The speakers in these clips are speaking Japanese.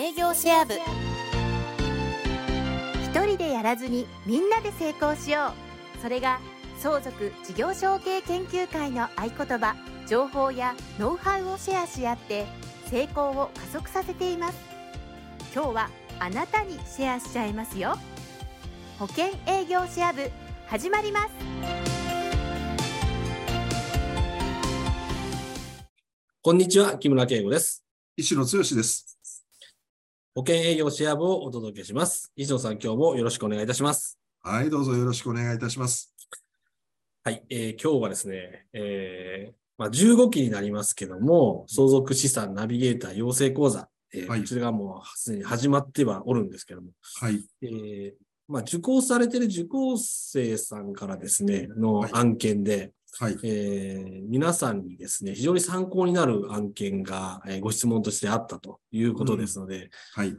営業シェア部。一人でやらずにみんなで成功しよう。それが相続事業承継研究会の合言葉情報やノウハウをシェアし合って成功を加速させています。今日はあなたにシェアしちゃいますよ。保険営業シェア部始まります。こんにちは、木村圭吾です。石野剛です。保険営業シェア部をお届けします。石野さん、今日もよろしくお願いいたします。はい、どうぞよろしくお願いいたします。はい、えー今日はですね、えーまあ、15期になりますけども、相続資産ナビゲーター養成講座、えーはいこちらがもうすでに始まってはおるんですけども、はい、えーまあ、受講されている受講生さんからですね、のはい案件で、はい、えー皆さんにですね、非常に参考になる案件が、えーご質問としてあったということですので、はい、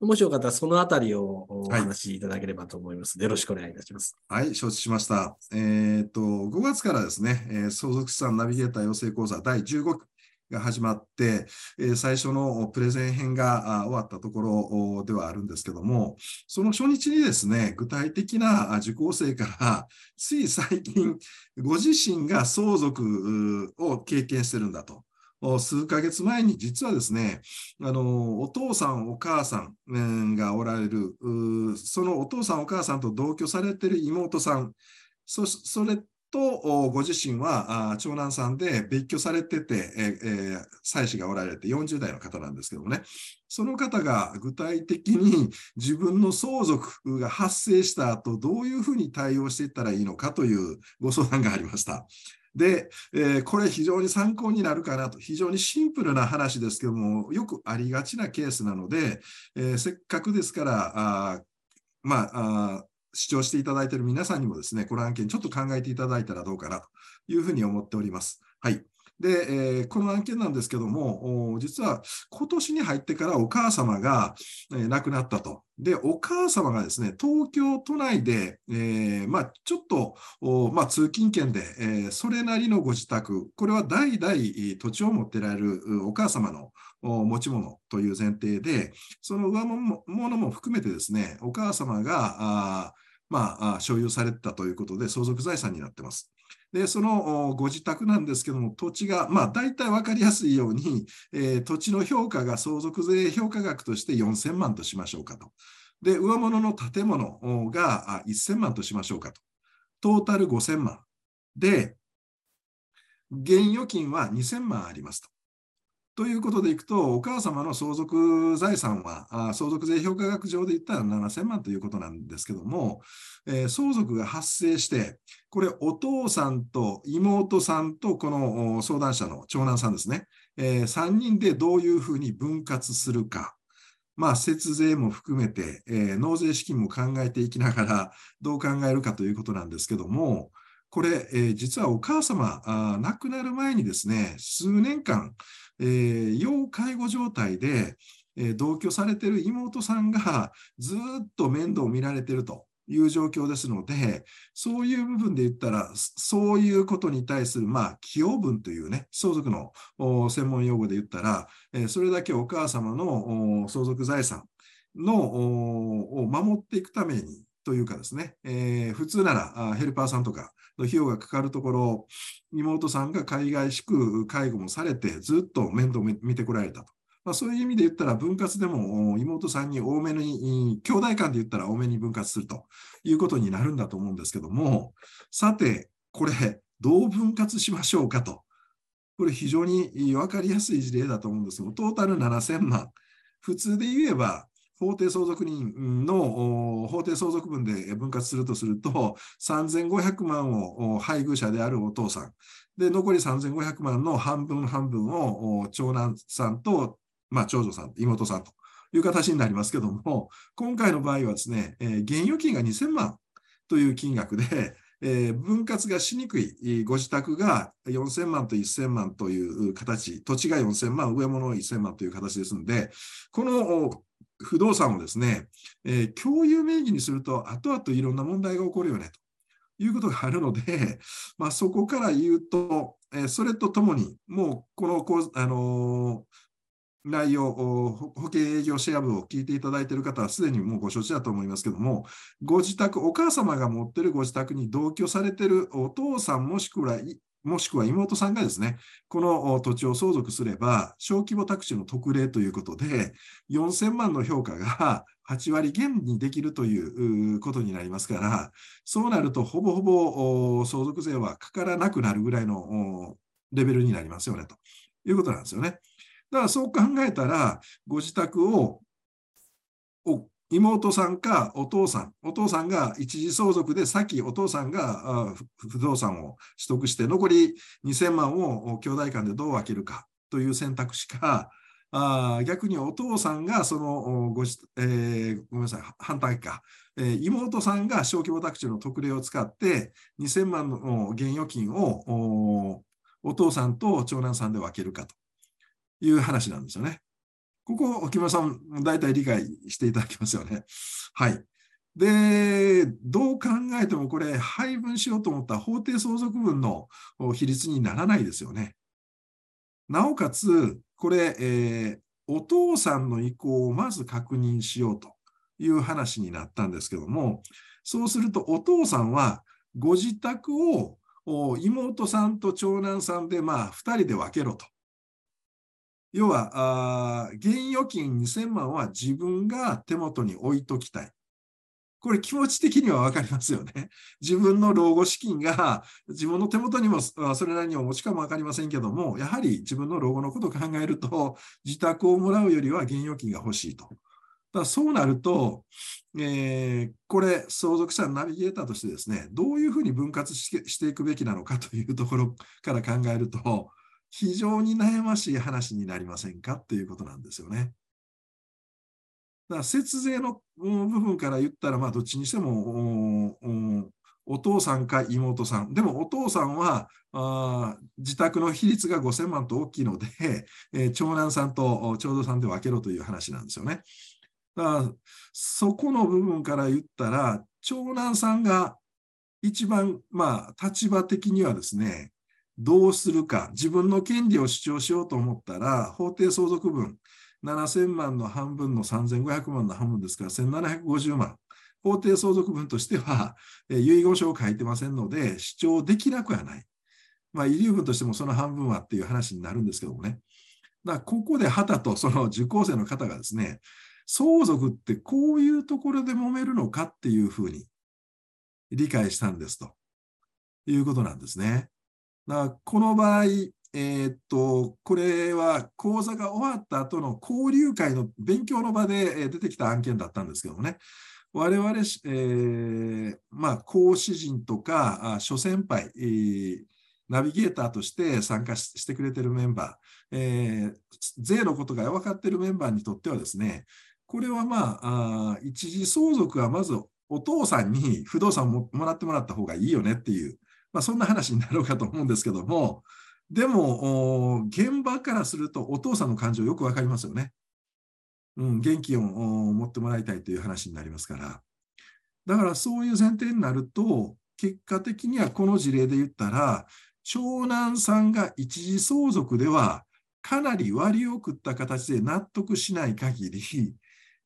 もしよかったらそのあたりをおはい話しいただければと思いますので、よろしくお願いいたします。はい、承知しました。えっと、5月からですね、えー相続資産ナビゲーター養成講座第15期が始まって、え最初のプレゼン編が終わったところではあるんですけども、その初日にですね、具体的な受講生から、つい最近、ご自身が相続を経験してるんだと。数ヶ月前に実はですね、あの、お父さん、お母さんがおられる、そのお父さん、お母さんと同居されている妹さん、そそれとご自身は長男さんで別居されてて、えー妻子がおられて40代の方なんですけどもね、その方が具体的に自分の相続が発生した後、どういうふうに対応していったらいいのかというご相談がありました。で、えーこれ非常に参考になるかなと、非常にシンプルな話ですけども、よくありがちなケースなので、えーせっかくですから、あまああ視聴していただいている皆さんにもですね、この案件ちょっと考えていただいたらどうかなというふうに思っております。はい。で、えーこの案件なんですけども、実は今年に入ってからお母様が、えー亡くなったと。で、お母様がですね、東京都内で、えーまあ、ちょっと、まあ、通勤圏で、えーそれなりのご自宅、これは代々土地を持ってられるお母様の持ち物という前提で、その上もも含めてですね、お母様が、あまあ、所有されたということで、相続財産になってます。で、そのご自宅なんですけども、土地が、まあ、大体分かりやすいように、えー土地の評価が相続税評価額として4000万としましょうかと。で、上物の建物が1000万としましょうかと。トータル5000万。で、現預金は2000万ありますと。ということでいくと、お母様の相続財産は、相続税評価額上で言ったら7000万ということなんですけども、えー相続が発生して、これ、お父さんと妹さんと、この相談者の長男さんですね、え3人でどういうふうに分割するか。まあ、節税も含めて、えー納税資金も考えていきながら、どう考えるかということなんですけども、これ、えー実はお母様あ亡くなる前にですね、数年間、えー要介護状態で、え同居されてる妹さんがずっと面倒を見られてるという状況ですので、そういう部分で言ったら、そういうことに対する、まあ、寄与分というね、相続の専門用語で言ったら、えそれだけお母様の相続財産のを守っていくためにというかですね、えー普通ならあヘルパーさんとかの費用がかかるところ、妹さんが海外しく介護もされて、ずっと面倒を見てこられたと。まあ、そういう意味で言ったら、分割でも妹さんに多めに、兄弟間で言ったら多めに分割するということになるんだと思うんですけども、さて、これ、どう分割しましょうかと。これ非常に分かりやすい事例だと思うんですけど、トータル7000万。普通で言えば、法定相続人の法定相続分で分割するとすると、3500万を配偶者であるお父さん、で、残り3500万の半分半分を長男さんと、まあ、長女さん、妹さんという形になりますけども、今回の場合はですね、えー現預金が2000万という金額で、えー分割がしにくいご自宅が4000万と1000万という形、土地が4000万、上物1000万という形ですので、この不動産をですね、えー共有名義にすると、後々いろんな問題が起こるよねということがあるので、まあ、そこから言うと、えーそれとともに、もうこのこ、あのー内容、保険営業シェア部を聞いていただいている方はすでにもうご承知だと思いますけども、ご自宅、お母様が持っているご自宅に同居されているお父さんもしくはもしくは妹さんがですね、この土地を相続すれば、小規模宅地の特例ということで、4000万の評価が 8割減にできるということになりますから、そうなると、ほぼほぼ相続税はかからなくなるぐらいのレベルになりますよね、ということなんですよね。だからそう考えたら、ご自宅を妹さんかお父さん、お父さんが一時相続で先お父さんが不動産を取得して残り2000万を兄弟間でどう分けるかという選択肢か、逆にお父さんがそのご,、えー、ごめんなさい、反対か、えー、妹さんが小規模宅地の特例を使って2000万の現預金をお父さんと長男さんで分けるかという話なんですよね。ここ、木村さん、大体理解していただきますよね。はい。で、どう考えてもこれ、配分しようと思った法定相続分の比率にならないですよね。なおかつ、これ、えー、お父さんの意向をまず確認しようという話になったんですけども、そうするとお父さんはご自宅を妹さんと長男さんでまあ2人で分けろと。要は、あ現預金2000万は自分が手元に置いときたい。これ気持ち的にはわかりますよね。自分の老後資金が自分の手元にもそれなりにお持ちかもわかりませんけども、やはり自分の老後のことを考えると、自宅をもらうよりは現預金が欲しいと。だそうなると、えー、これ、相続者ナビゲーターとしてですね、どういうふうに分割していくべきなのかというところから考えると、非常に悩ましい話になりませんか？っていうことなんですよね。だから節税の部分から言ったら、まあ、どっちにしてもお父さんか妹さん。でもお父さんはあ自宅の比率が5000万と大きいので、えー、長男さんと長女さんで分けろという話なんですよね。だからそこの部分から言ったら、長男さんが一番、まあ、立場的にはですね、どうするか、自分の権利を主張しようと思ったら、法定相続分、7000万の半分の3500万の半分ですから、1750万。法定相続分としてはえ、遺言書を書いてませんので、主張できなくはない。まあ、遺留分としてもその半分はっていう話になるんですけどもね。だからここで旗とその受講生の方がですね、相続ってこういうところで揉めるのかっていうふうに理解したんですということなんですね。だこの場合、えー、っと、これは講座が終わった後の交流会の勉強の場で出てきた案件だったんですけどもね、我々、えー、まあ、講師陣とか、諸先輩、えー、ナビゲーターとして参加してくれてるメンバー、えー、税のことが分かってるメンバーにとってはですね、これはまあ、あ一時相続はまずお父さんに不動産をもらってもらった方がいいよねっていう、まあ、そんな話になろうかと思うんですけども、でも、現場からするとお父さんの感情よくわかりますよね。うん、元気を持ってもらいたいという話になりますから。だからそういう前提になると、結果的にはこの事例で言ったら、長男さんが一時相続ではかなり割を食った形で納得しない限り、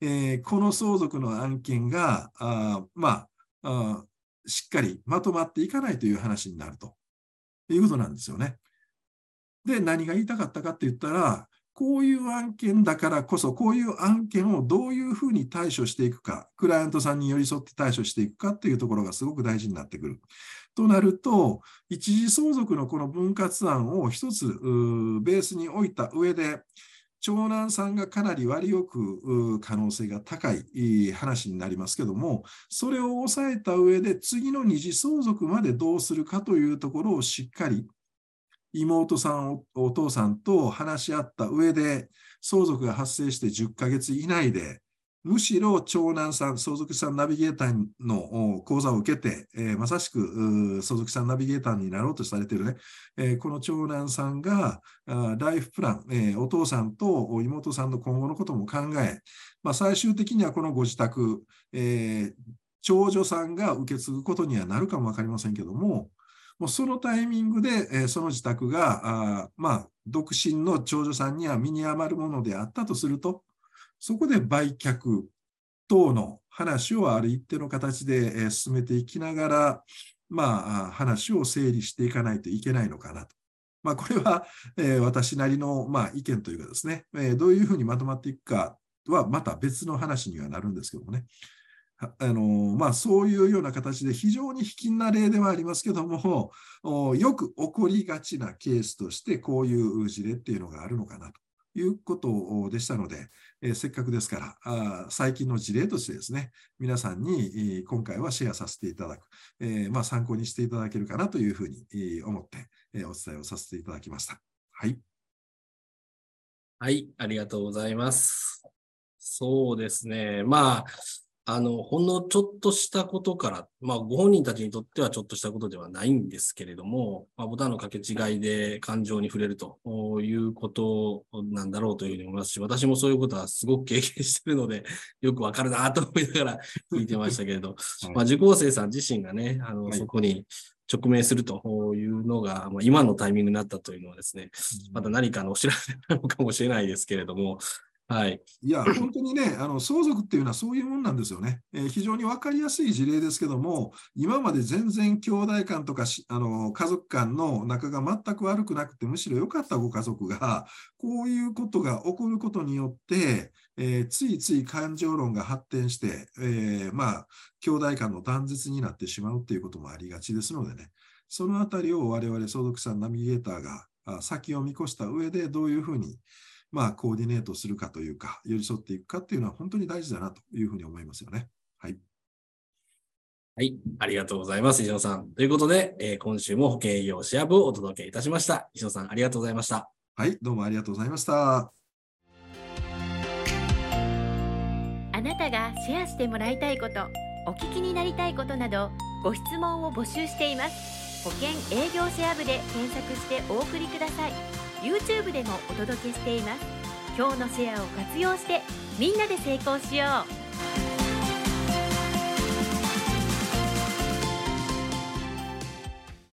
えー、この相続の案件が、あまああ、しっかりまとまっていかないという話になるということなんですよね。で、何が言いたかったかって言ったら、こういう案件だからこそ、こういう案件をどういうふうに対処していくか、クライアントさんに寄り添って対処していくかっていうところがすごく大事になってくる。となると、一時相続のこの分割案を一つベースに置いた上で、長男さんがかなり割りよく可能性が高い話になりますけども、それを抑えた上で次の二次相続までどうするかというところをしっかり妹さん、お父さんと話し合った上で、相続が発生して10ヶ月以内で、むしろ長男さん、相続さんナビゲーターの講座を受けて、えー、まさしく相続さんナビゲーターになろうとされているね、えー、この長男さんがライフプラン、えー、お父さんと妹さんの今後のことも考え、まあ、最終的にはこのご自宅、え長女さんが受け継ぐことにはなるかもわかりませんけども、もうそのタイミングで、えその自宅が、あまあ、独身の長女さんには身に余るものであったとすると、そこで売却等の話をある一定の形で進めていきながら、まあ、話を整理していかないといけないのかなと。まあ、これは、え、私なりの、ま、意見というかですね、え、どういうふうにまとまっていくかはまた別の話にはなるんですけどもね。あのまあ、そういうような形で非常に卑近な例ではありますけども、よく起こりがちなケースとして、こういう事例っていうのがあるのかなということでしたので、えー、せっかくですからあ、最近の事例としてですね、皆さんに、今回はシェアさせていただく、えー、まあ、参考にしていただけるかなというふうに、思って、えー、お伝えをさせていただきました。はい。はい、ありがとうございます。そうですね。まあ、あの、ほんのちょっとしたことから、まあ、ご本人たちにとってはちょっとしたことではないんですけれども、まあ、ボタンの掛け違いで感情に触れるということなんだろうというふうに思いますし、私もそういうことはすごく経験しているので、よくわかるなと思いながら聞いてましたけれど、はい、まあ、受講生さん自身がね、あの、はい、そこに直面するというのが、まあ、今のタイミングになったというのはですね、また何かのお知らせなのかもしれないですけれども、はい。いや、本当にね、あの相続っていうのはそういうもんなんですよね。えー、非常に分かりやすい事例ですけども、今まで全然兄弟間とかあの家族間の仲が全く悪くなくて、むしろ良かったご家族が、こういうことが起こることによって、えー、ついつい感情論が発展して、えー、まあ、兄弟間の断絶になってしまうっていうこともありがちですのでね、そのあたりを我々相続者ナビゲーターが先を見越した上でどういうふうにまあ、コーディネートするかというか、寄り添っていくかっていうのは本当に大事だなというふうに思いますよね。はい。はい。ありがとうございます。石野さん。ということで、えー、今週も保険営業シェア部をお届けいたしました。石野さん、ありがとうございました。はい。どうもありがとうございました。あなたがシェアしてもらいたいこと、お聞きになりたいことなど、ご質問を募集しています。保険営業シェア部で検索してお送りください。YouTube でもお届けしています。今日のシェアを活用してみんなで成功しよう。